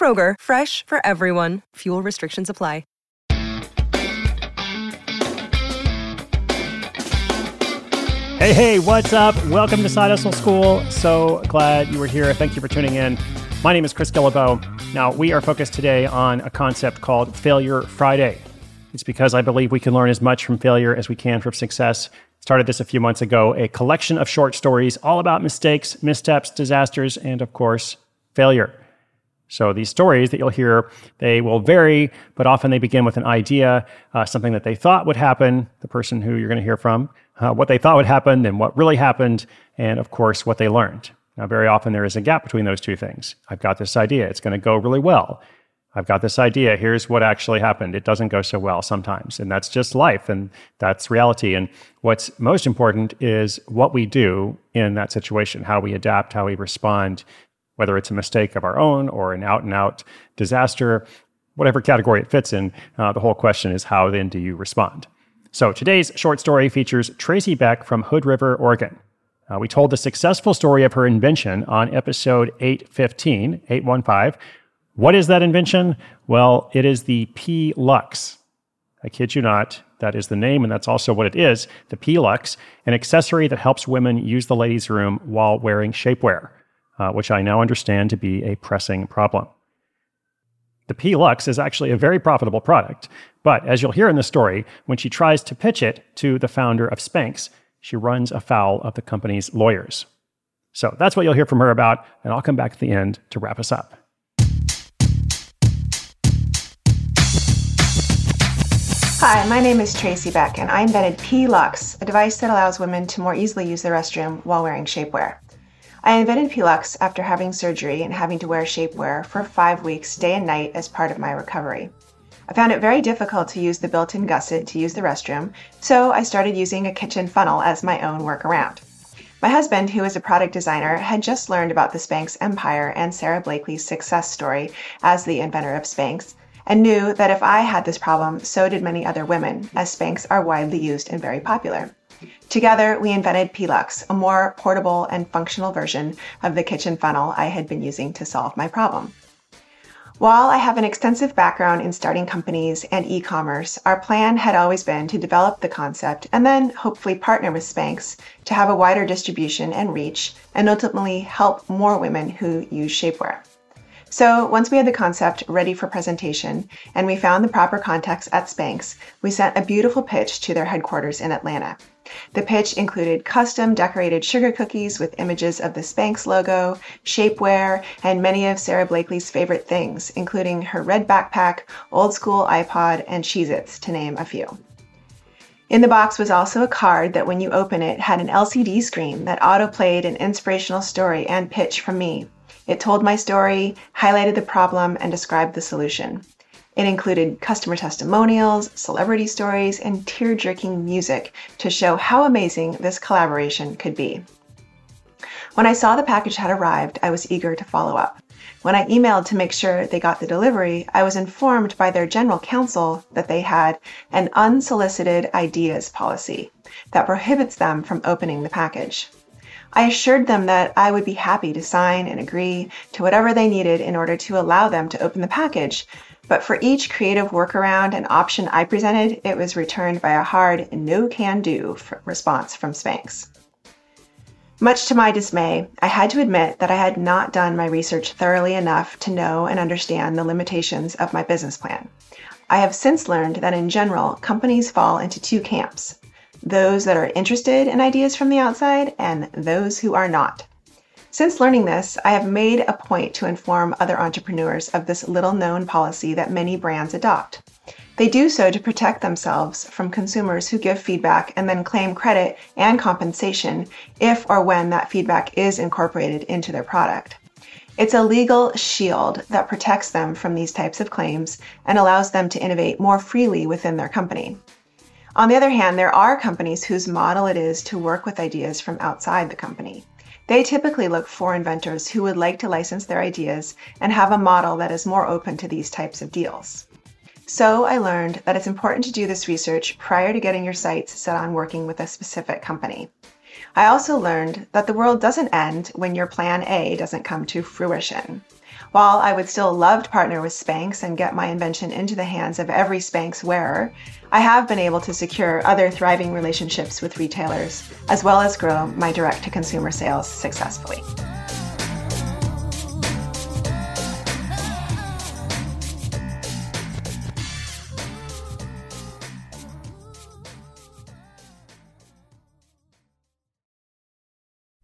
Kroger, fresh for everyone. Fuel restrictions apply. Hey, hey, what's up? Welcome to Side Hustle School. So glad you were here. Thank you for tuning in. My name is Chris Guillebeau. Now, we are focused today on a concept called Failure Friday. It's because I believe we can learn as much from failure as we can from success. Started this a few months ago, a collection of short stories all about mistakes, missteps, disasters, and of course, failure. So these stories that you'll hear, they will vary, but often they begin with an idea, uh, something that they thought would happen, the person who you're going to hear from, uh, what they thought would happen, and what really happened, and of course, what they learned. Now, very often there is a gap between those two things. I've got this idea, it's going to go really well. I've got this idea, here's what actually happened. It doesn't go so well sometimes. And that's just life, and that's reality. And what's most important is what we do in that situation, how we adapt, how we respond whether it's a mistake of our own or an out and out disaster, whatever category it fits in. Uh, the whole question is how then do you respond? So today's short story features Tracy Beck from Hood River, Oregon. Uh, we told the successful story of her invention on episode 815, 815. What is that invention? Well, it is the peeLUX. I kid you not. That is the name, and that's also what it is the peeLUX, an accessory that helps women use the ladies' room while wearing shapewear uh, which I now understand to be a pressing problem. The peeLUX is actually a very profitable product, but as you'll hear in the story, when she tries to pitch it to the founder of Spanx, she runs afoul of the company's lawyers. So that's what you'll hear from her about, and I'll come back at the end to wrap us up. Hi, my name is Tracy Beck, and I invented peeLUX, a device that allows women to more easily use the restroom while wearing shapewear. I invented peeLUX after having surgery and having to wear shapewear for five weeks, day and night, as part of my recovery. I found it very difficult to use the built in gusset to use the restroom, so I started using a kitchen funnel as my own workaround. My husband, who is a product designer, had just learned about the Spanx empire and Sara Blakely's success story as the inventor of Spanx, and knew that if I had this problem, so did many other women, as Spanx are widely used and very popular. Together, we invented peeLUX, a more portable and functional version of the kitchen funnel I had been using to solve my problem. While I have an extensive background in starting companies and e commerce, our plan had always been to develop the concept and then hopefully partner with Spanx to have a wider distribution and reach and ultimately help more women who use shapewear. So once we had the concept ready for presentation and we found the proper contacts at Spanx, we sent a beautiful pitch to their headquarters in Atlanta. The pitch included custom decorated sugar cookies with images of the Spanx logo, shapewear, and many of Sara Blakely's favorite things, including her red backpack, old school iPod, and Cheez Its, to name a few. In the box was also a card that, when you open it, had an LCD screen that auto played an inspirational story and pitch from me. It told my story, highlighted the problem, and described the solution. It included customer testimonials, celebrity stories, and tear jerking music to show how amazing this collaboration could be. When I saw the package had arrived, I was eager to follow up. When I emailed to make sure they got the delivery, I was informed by their general counsel that they had an unsolicited ideas policy that prohibits them from opening the package. I assured them that I would be happy to sign and agree to whatever they needed in order to allow them to open the package, but for each creative workaround and option I presented, it was returned by a hard no can do response from Spanx. Much to my dismay, I had to admit that I had not done my research thoroughly enough to know and understand the limitations of my business plan. I have since learned that in general, companies fall into two camps those that are interested in ideas from the outside and those who are not. Since learning this, I have made a point to inform other entrepreneurs of this little known policy that many brands adopt. They do so to protect themselves from consumers who give feedback and then claim credit and compensation if or when that feedback is incorporated into their product. It's a legal shield that protects them from these types of claims and allows them to innovate more freely within their company. On the other hand, there are companies whose model it is to work with ideas from outside the company. They typically look for inventors who would like to license their ideas and have a model that is more open to these types of deals. So I learned that it's important to do this research prior to getting your sights set on working with a specific company. I also learned that the world doesn't end when your plan A doesn't come to fruition. While I would still love to partner with Spanx and get my invention into the hands of every Spanx wearer, I have been able to secure other thriving relationships with retailers, as well as grow my direct to consumer sales successfully.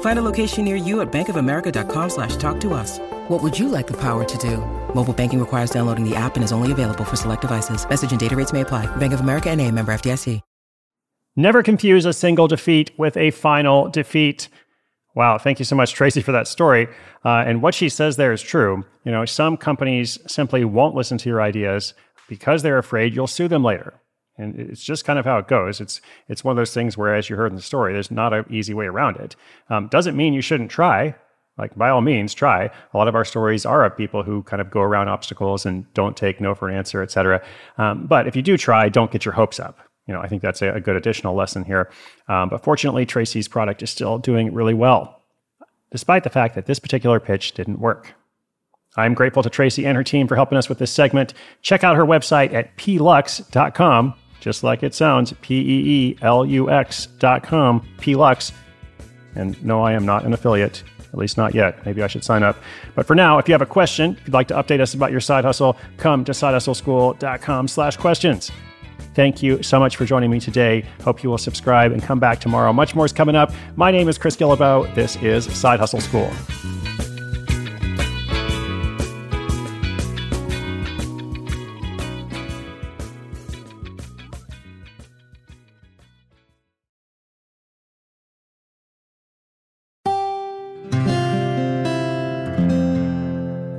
Find a location near you at bankofamerica.com slash talk to us. What would you like the power to do? Mobile banking requires downloading the app and is only available for select devices. Message and data rates may apply. Bank of America and a member FDIC. Never confuse a single defeat with a final defeat. Wow, thank you so much, Tracy, for that story. Uh, and what she says there is true. You know, some companies simply won't listen to your ideas because they're afraid you'll sue them later. And it's just kind of how it goes. It's it's one of those things where, as you heard in the story, there's not an easy way around it. Um, doesn't mean you shouldn't try. Like by all means, try. A lot of our stories are of people who kind of go around obstacles and don't take no for an answer, et cetera. Um, but if you do try, don't get your hopes up. You know, I think that's a, a good additional lesson here. Um, but fortunately, Tracy's product is still doing really well, despite the fact that this particular pitch didn't work. I'm grateful to Tracy and her team for helping us with this segment. Check out her website at peelux.com, just like it sounds, P E E L U X.com, peeLUX. And no, I am not an affiliate, at least not yet. Maybe I should sign up. But for now, if you have a question, if you'd like to update us about your side hustle, come to sidehustleschool.com slash questions. Thank you so much for joining me today. Hope you will subscribe and come back tomorrow. Much more is coming up. My name is Chris Guillebeau. This is Side Hustle School.